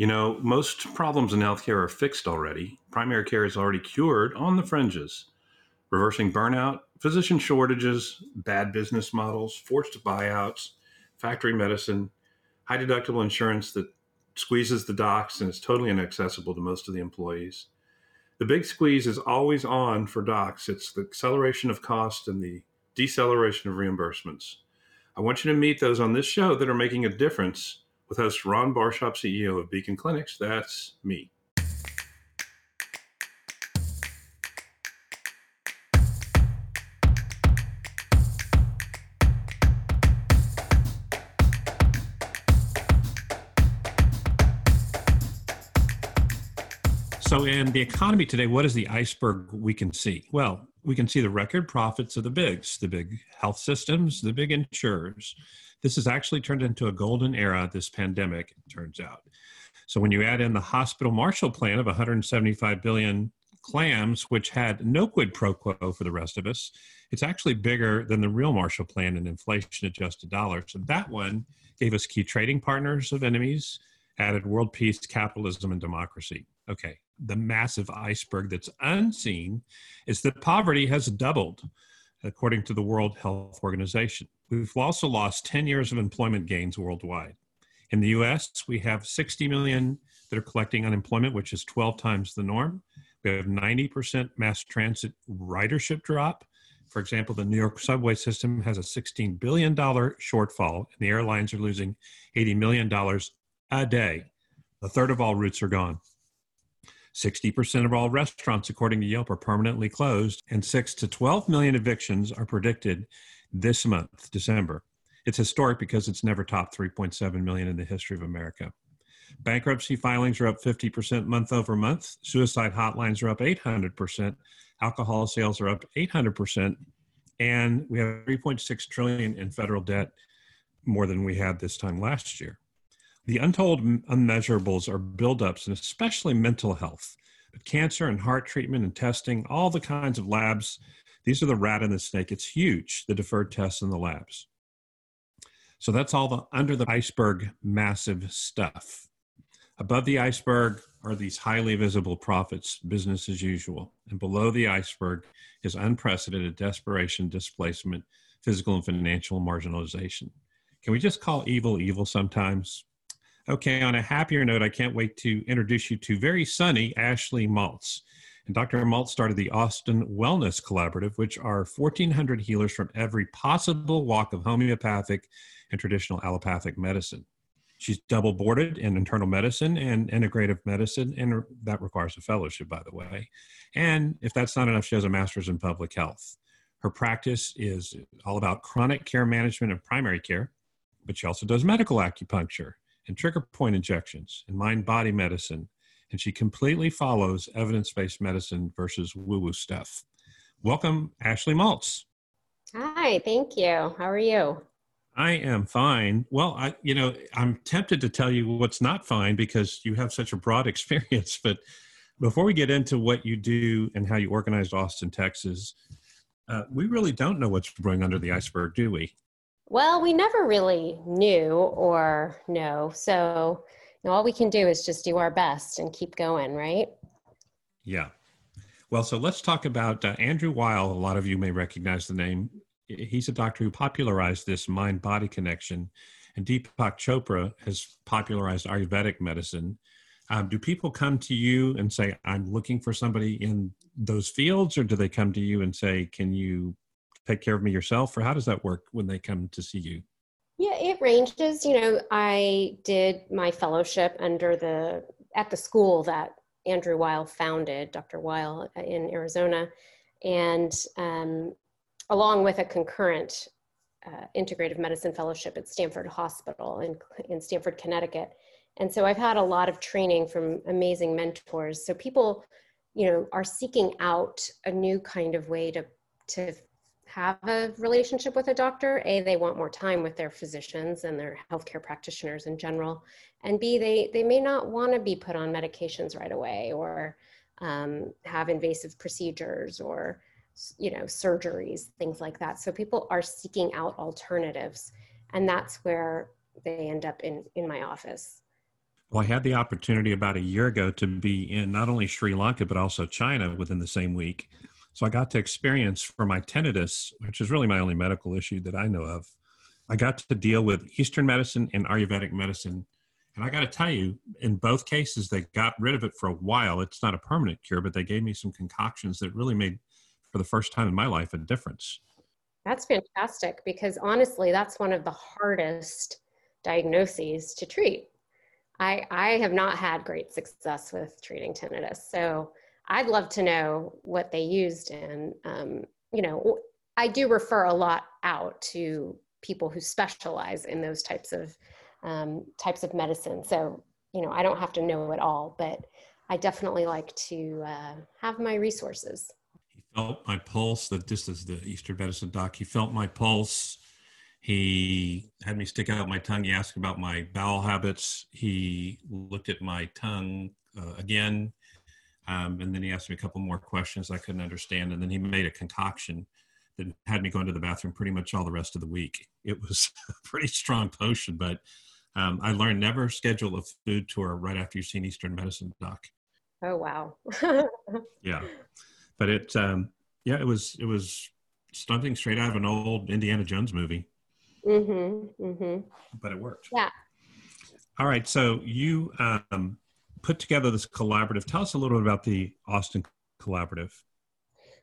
You know, most problems in healthcare are fixed already. Primary care is already cured on the fringes. Reversing burnout, physician shortages, bad business models, forced buyouts, factory medicine, high deductible insurance that squeezes the docs and is totally inaccessible to most of the employees. The big squeeze is always on for docs. It's the acceleration of cost and the deceleration of reimbursements. I want you to meet those on this show that are making a difference with host Ron Barshop, CEO of Beacon Clinics. That's me. So, in the economy today, what is the iceberg we can see? Well, we can see the record profits of the bigs, the big health systems, the big insurers. This has actually turned into a golden era, this pandemic, it turns out. So, when you add in the hospital Marshall Plan of 175 billion clams, which had no quid pro quo for the rest of us, it's actually bigger than the real Marshall Plan in inflation adjusted dollars. And that one gave us key trading partners of enemies, added world peace, capitalism, and democracy. Okay, the massive iceberg that's unseen is that poverty has doubled, according to the World Health Organization. We've also lost 10 years of employment gains worldwide. In the US, we have 60 million that are collecting unemployment, which is 12 times the norm. We have 90% mass transit ridership drop. For example, the New York subway system has a $16 billion shortfall, and the airlines are losing $80 million a day. A third of all routes are gone. 60% of all restaurants, according to Yelp, are permanently closed, and 6 to 12 million evictions are predicted this month, December. It's historic because it's never topped 3.7 million in the history of America. Bankruptcy filings are up 50% month over month. Suicide hotlines are up 800%. Alcohol sales are up 800%. And we have 3.6 trillion in federal debt, more than we had this time last year. The untold unmeasurables are buildups, and especially mental health. But cancer and heart treatment and testing, all the kinds of labs, these are the rat and the snake. It's huge, the deferred tests in the labs. So that's all the under the iceberg massive stuff. Above the iceberg are these highly visible profits, business as usual. And below the iceberg is unprecedented desperation, displacement, physical and financial marginalization. Can we just call evil evil sometimes? Okay, on a happier note, I can't wait to introduce you to very sunny Ashley Maltz. And Dr. Maltz started the Austin Wellness Collaborative, which are 1,400 healers from every possible walk of homeopathic and traditional allopathic medicine. She's double boarded in internal medicine and integrative medicine, and that requires a fellowship, by the way. And if that's not enough, she has a master's in public health. Her practice is all about chronic care management and primary care, but she also does medical acupuncture and trigger point injections and mind body medicine. And she completely follows evidence based medicine versus woo woo stuff. Welcome, Ashley Maltz. Hi, thank you. How are you? I am fine. Well, I, you know, I'm tempted to tell you what's not fine because you have such a broad experience. But before we get into what you do and how you organized Austin, Texas, uh, we really don't know what's brewing under the iceberg, do we? Well, we never really knew or know. So you know, all we can do is just do our best and keep going, right? Yeah. Well, so let's talk about uh, Andrew Weil. A lot of you may recognize the name. He's a doctor who popularized this mind body connection, and Deepak Chopra has popularized Ayurvedic medicine. Um, do people come to you and say, I'm looking for somebody in those fields, or do they come to you and say, Can you take care of me yourself or how does that work when they come to see you? Yeah it ranges you know i did my fellowship under the at the school that andrew weil founded dr weil in arizona and um, along with a concurrent uh, integrative medicine fellowship at stamford hospital in, in stamford connecticut. And so i've had a lot of training from amazing mentors. So people you know are seeking out a new kind of way to to have a relationship with a doctor. A they want more time with their physicians and their healthcare practitioners in general. And b they they may not want to be put on medications right away or um, have invasive procedures or you know surgeries things like that. So people are seeking out alternatives and that's where they end up in in my office. Well, I had the opportunity about a year ago to be in not only Sri Lanka, but also China within the same week. So I got to experience for my tinnitus, which is really my only medical issue that I know of. I got to deal with Eastern medicine and Ayurvedic medicine. And I got to tell you, in both cases, they got rid of it for a while. It's not a permanent cure, but they gave me some concoctions that really made, for the first time in my life, a difference. That's fantastic because honestly, that's one of the hardest diagnoses to treat. I, I have not had great success with treating tinnitus. So I'd love to know what they used. And, um, you know, I do refer a lot out to people who specialize in those types of um, types of medicine. So, you know, I don't have to know it all, but I definitely like to uh, have my resources. He felt my pulse. That this is the Eastern medicine doc. He felt my pulse. He had me stick out my tongue. He asked about my bowel habits. He looked at my tongue uh, again. Um, and then he asked me a couple more questions I couldn't understand. And then he made a concoction that had me going to the bathroom pretty much all the rest of the week. It was a pretty strong potion, but um, I learned never schedule a food tour right after you've seen Eastern medicine doc. Oh, wow. yeah. But it, um, yeah, it was, it was stunting straight out of an old Indiana Jones movie. Mm-hmm, mm-hmm. But it worked. Yeah. All right. So you um, put together this collaborative. Tell us a little bit about the Austin Collaborative.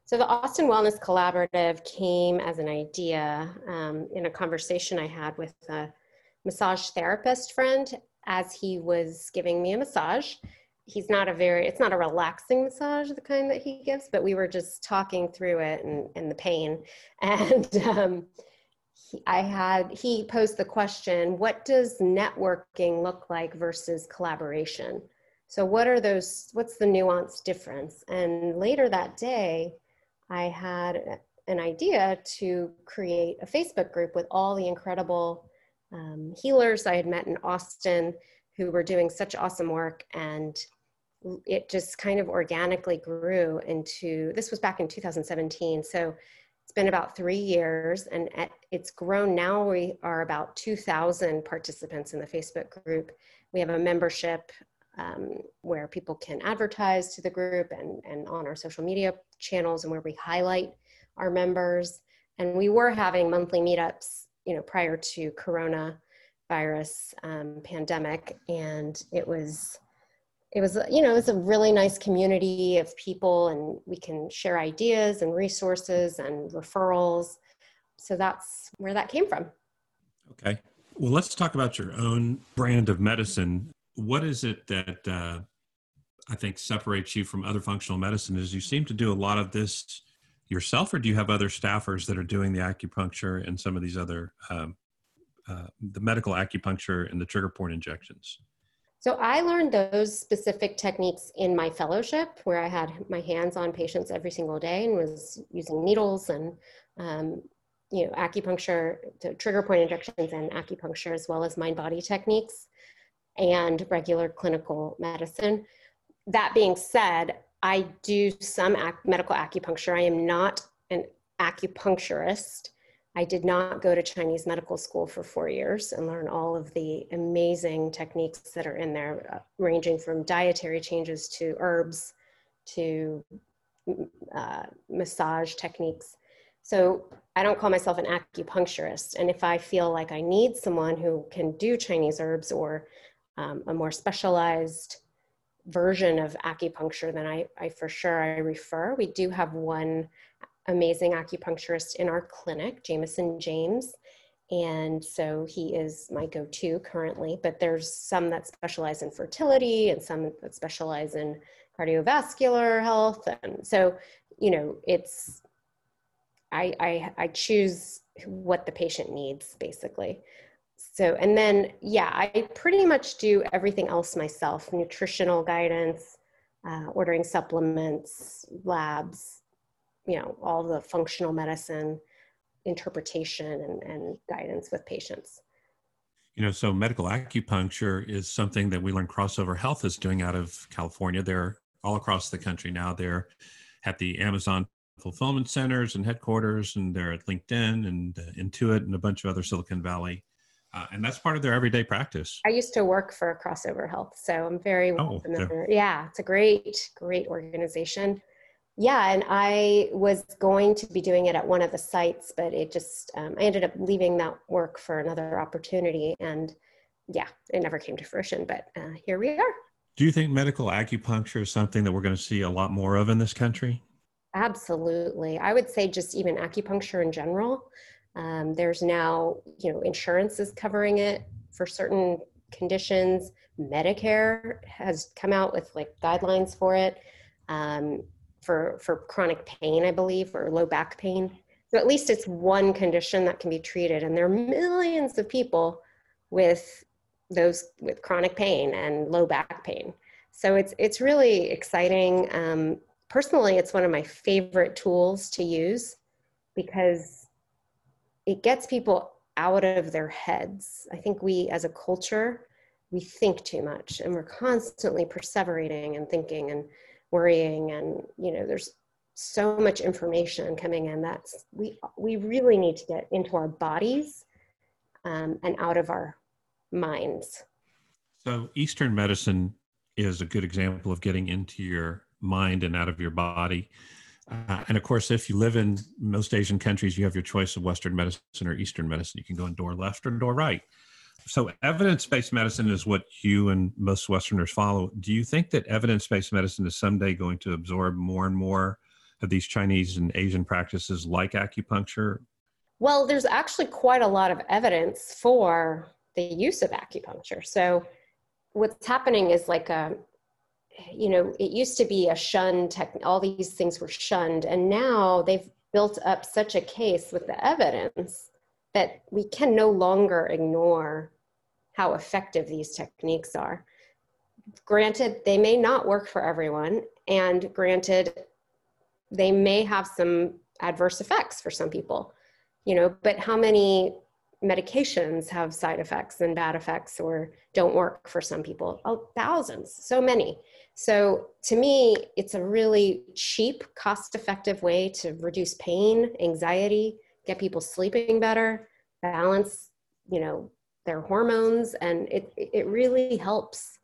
So the Austin Wellness Collaborative came as an idea um, in a conversation I had with a massage therapist friend as he was giving me a massage. He's not a very, it's not a relaxing massage, the kind that he gives, but we were just talking through it and, and the pain. And um, he, I had, he posed the question, what does networking look like versus collaboration? So what are those, what's the nuanced difference? And later that day, I had an idea to create a Facebook group with all the incredible um, healers I had met in Austin who were doing such awesome work. And it just kind of organically grew into this was back in 2017. So it's been about three years and it's grown now. We are about 2,000 participants in the Facebook group. We have a membership um, where people can advertise to the group and, and on our social media channels and where we highlight our members. And we were having monthly meetups, you know, prior to coronavirus um, pandemic. And it was, it was, you know, it was a really nice community of people and we can share ideas and resources and referrals. So that's where that came from. Okay. Well, let's talk about your own brand of medicine. What is it that uh, I think separates you from other functional medicine? Is you seem to do a lot of this yourself, or do you have other staffers that are doing the acupuncture and some of these other, um, uh, the medical acupuncture and the trigger point injections? So I learned those specific techniques in my fellowship where I had my hands on patients every single day and was using needles and um, you know acupuncture, trigger point injections and acupuncture as well as mind body techniques and regular clinical medicine. That being said, I do some ac- medical acupuncture. I am not an acupuncturist. I did not go to Chinese medical school for four years and learn all of the amazing techniques that are in there, uh, ranging from dietary changes to herbs to uh, massage techniques. So I don't call myself an acupuncturist. And if I feel like I need someone who can do Chinese herbs or um, a more specialized version of acupuncture, than I, I for sure I refer. We do have one amazing acupuncturist in our clinic, Jameson James. And so he is my go to currently, but there's some that specialize in fertility and some that specialize in cardiovascular health. And so, you know, it's, I, I, I choose what the patient needs basically. So, and then, yeah, I pretty much do everything else myself nutritional guidance, uh, ordering supplements, labs, you know, all the functional medicine interpretation and, and guidance with patients. You know, so medical acupuncture is something that we learn Crossover Health is doing out of California. They're all across the country now. They're at the Amazon fulfillment centers and headquarters, and they're at LinkedIn and uh, Intuit and a bunch of other Silicon Valley Uh, and that's part of their everyday practice. I used to work for Crossover Health, so I'm very oh, familiar. Yeah. yeah, it's a great, great organization. Yeah, and I was going to be doing it at one of the sites, but it just, um, I ended up leaving that work for another opportunity. And yeah, it never came to fruition, but uh, here we are. Do you think medical acupuncture is something that we're going to see a lot more of in this country? Absolutely. I would say just even acupuncture in general. Um, there's now, you know, insurance is covering it for certain conditions. Medicare has come out with like guidelines for it um, for for chronic pain, I believe, or low back pain. So at least it's one condition that can be treated, and there are millions of people with those with chronic pain and low back pain. So it's it's really exciting. Um, personally, it's one of my favorite tools to use because it gets people out of their heads. I think we as a culture, we think too much and we're constantly perseverating and thinking and worrying and you know there's so much information coming in that's we we really need to get into our bodies um, and out of our minds so eastern medicine is a good example of getting into your mind and out of your body. Uh, and of course, if you live in most Asian countries, you have your choice of Western medicine or Eastern medicine. You can go in door left or door right. So, evidence based medicine is what you and most Westerners follow. Do you think that evidence based medicine is someday going to absorb more and more of these Chinese and Asian practices like acupuncture? Well, there's actually quite a lot of evidence for the use of acupuncture. So, what's happening is like a you know it used to be a shunned tech all these things were shunned. And now they've built up such a case with the evidence that we can no longer ignore how effective these techniques are. Granted they may not work for everyone and granted they may have some adverse effects for some people you know but how many medications have side effects and bad effects or don't work for some people. Oh, thousands, so many. So to me, it's a really cheap, cost effective way to reduce pain, anxiety, get people sleeping better, balance, you know, their hormones. And it, it really helps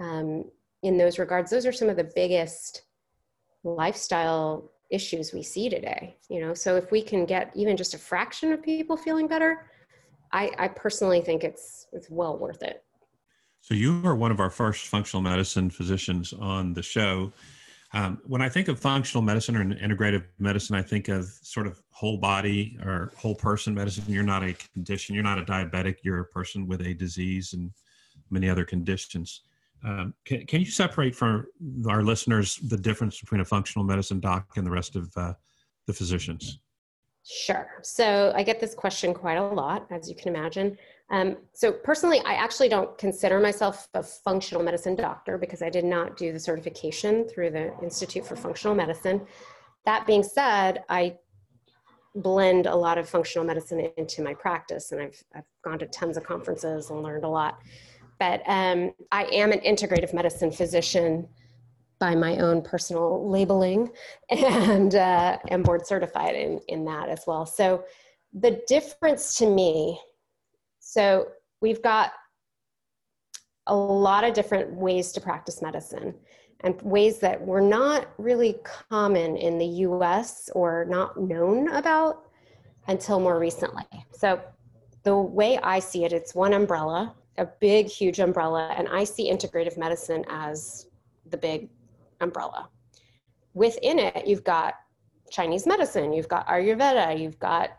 um, in those regards. Those are some of the biggest lifestyle issues we see today you know so if we can get even just a fraction of people feeling better I, I personally think it's it's well worth it. So you are one of our first functional medicine physicians on the show. Um, when I think of functional medicine or integrative medicine, I think of sort of whole body or whole person medicine. You're not a condition. You're not a diabetic. You're a person with a disease and many other conditions. Um, can, can you separate for our listeners the difference between a functional medicine doc and the rest of uh, the physicians? Sure. So I get this question quite a lot, as you can imagine. Um, so personally, I actually don't consider myself a functional medicine doctor because I did not do the certification through the Institute for Functional Medicine. That being said, I blend a lot of functional medicine into my practice, and I've, I've gone to tons of conferences and learned a lot. But um, I am an integrative medicine physician by my own personal labeling and uh, am board certified in, in that as well. So the difference to me, so we've got a lot of different ways to practice medicine and ways that were not really common in the US or not known about until more recently. So the way I see it, it's one umbrella, a big, huge umbrella, and I see integrative medicine as the big umbrella. Within it, you've got Chinese medicine, you've got Ayurveda, you've got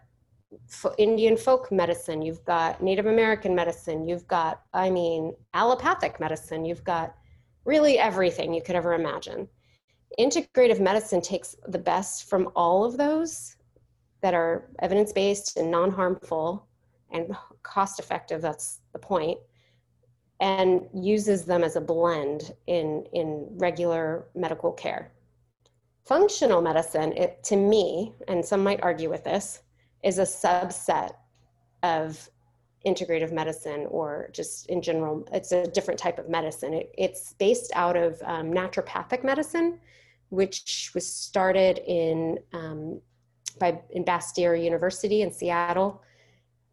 Indian folk medicine, you've got Native American medicine, you've got, I mean, allopathic medicine, you've got really everything you could ever imagine. Integrative medicine takes the best from all of those that are evidence based and non harmful and cost effective, that's the point, and uses them as a blend in, in regular medical care. Functional medicine, it, to me, and some might argue with this, is a subset of integrative medicine or just in general, it's a different type of medicine. It, it's based out of um, naturopathic medicine, which was started in, um, by, in Bastyr University in Seattle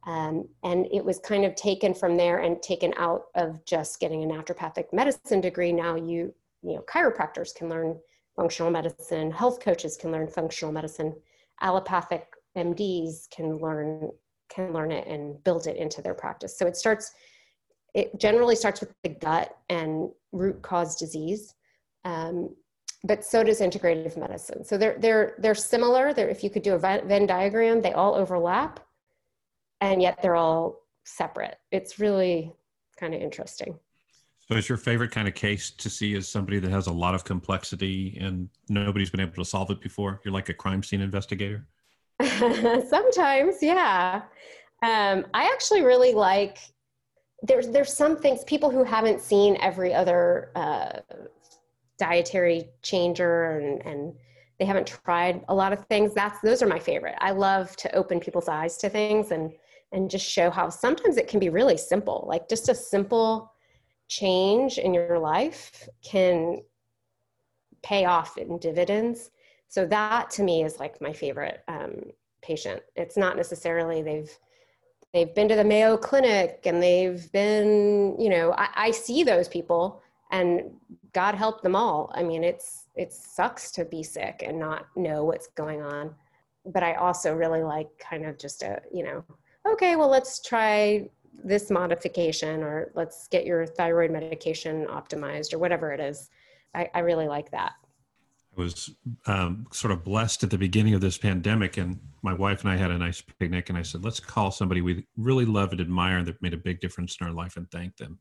Um, and it was kind of taken from there and taken out of just getting a naturopathic medicine degree. Now you, you know, chiropractors can learn functional medicine, health coaches can learn functional medicine, allopathic MDs can learn can learn it and build it into their practice. So it starts, it generally starts with the gut and root cause disease. Um, but so does integrative medicine. So they're they're they're similar. They're, if you could do a Venn diagram, they all overlap, and yet they're all separate. It's really kind of interesting. So, is your favorite kind of case to see is somebody that has a lot of complexity and nobody's been able to solve it before? You're like a crime scene investigator. Sometimes, yeah. Um, I actually really like. There's there's some things people who haven't seen every other uh, dietary changer and and they haven't tried a lot of things. That's those are my favorite. I love to open people's eyes to things and and just show how sometimes it can be really simple. Like just a simple change in your life can pay off in dividends. So that to me is like my favorite um, patient. It's not necessarily they've they've been to the Mayo Clinic and they've been, you know, I, I see those people and God help them all. I mean, it's it sucks to be sick and not know what's going on. But I also really like kind of just a, you know, okay, well, let's try this modification or let's get your thyroid medication optimized or whatever it is. I, I really like that. I was um, sort of blessed at the beginning of this pandemic, and my wife and I had a nice picnic. And I said, let's call somebody we really love and admire that made a big difference in our life and thank them.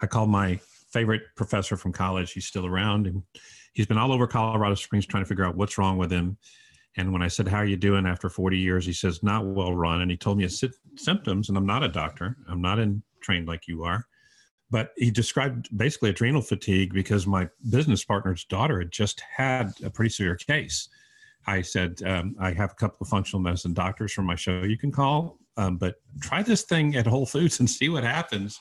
I called my favorite professor from college. He's still around, and he's been all over Colorado Springs trying to figure out what's wrong with him. And when I said, How are you doing after 40 years? He says, Not well run. And he told me his symptoms. And I'm not a doctor, I'm not in, trained like you are. But he described basically adrenal fatigue because my business partner's daughter had just had a pretty severe case. I said, um, I have a couple of functional medicine doctors from my show you can call, um, but try this thing at Whole Foods and see what happens.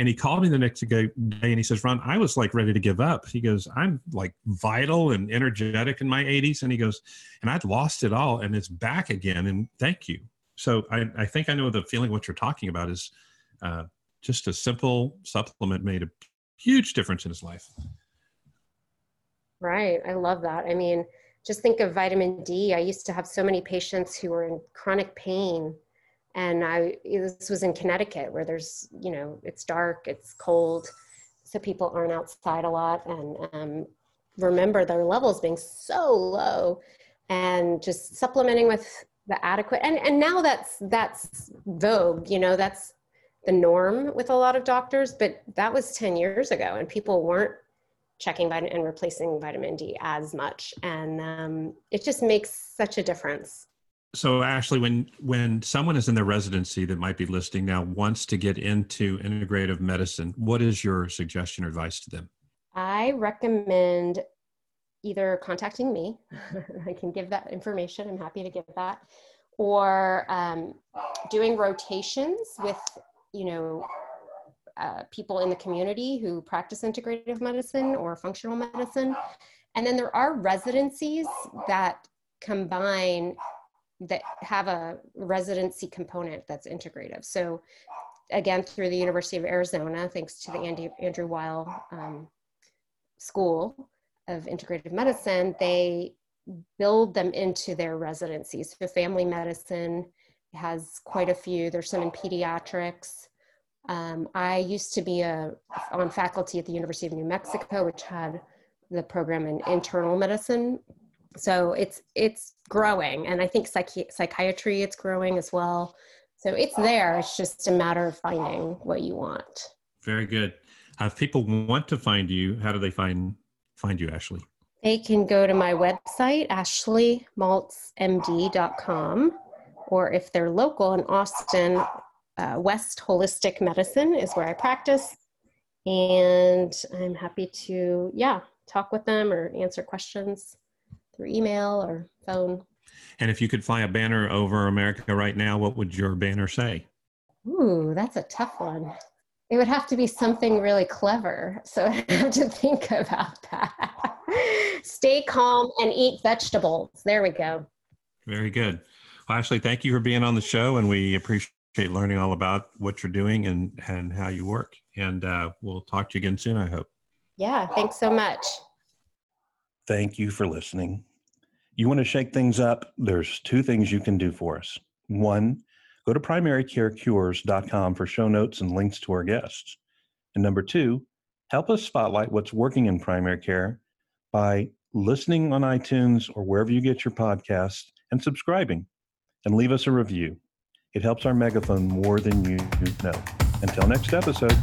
And he called me the next day and he says, Ron, I was like ready to give up. He goes, I'm like vital and energetic in my 80s. And he goes, and I'd lost it all and it's back again. And thank you. So I, I think I know the feeling what you're talking about is uh, just a simple supplement made a huge difference in his life. Right. I love that. I mean, just think of vitamin D. I used to have so many patients who were in chronic pain and I this was in Connecticut where there's you know it's dark, it's cold, so people aren't outside a lot, and um, remember their levels being so low, and just supplementing with the adequate and and now that's that's vogue, you know that's the norm with a lot of doctors, but that was 10 years ago, and people weren't checking vitamin and replacing vitamin D as much, and um, it just makes such a difference so ashley when when someone is in their residency that might be listening now wants to get into integrative medicine what is your suggestion or advice to them? I recommend either contacting me i can give that information i'm happy to give that or um, doing rotations with you know uh, people in the community who practice integrative medicine or functional medicine. And then there are residencies that combine that have a residency component that's integrative. So again, through the University of Arizona, thanks to the Andy, Andrew Weil um, School of Integrative Medicine, they build them into their residencies. So family medicine has quite a few. There's some in pediatrics. Um, I used to be a, on faculty at the University of New Mexico, which had the program in internal medicine, so it's it's growing and i think psychi- psychiatry it's growing as well. So it's there it's just a matter of finding what you want. Very good. Uh, if people want to find you? How do they find find you ashley? They can go to my website ashleymaltzmd.com or if they're local in austin uh, west holistic medicine is where i practice. And i'm happy to yeah talk with them or answer questions through email or phone. And if you could fly a banner over America right now, what would your banner say? Ooh, that's a tough one. It would have to be something really clever. So I have to think about that. Stay calm and eat vegetables. There we go. Very good. Well, Ashley, thank you for being on the show, and we appreciate appreciate learning all about what you're doing and, and how you work. And uh, we'll talk to you again soon, I hope. Yeah, thanks so much. Thank you for listening. You want to shake things up? There's two things you can do for us. One, go to primarycarecures.com for show notes and links to our guests. And number two, help us spotlight what's working in primary care by listening on iTunes or wherever you get your podcasts and subscribing and leave us a review. It helps our megaphone more than you know. Until next episode.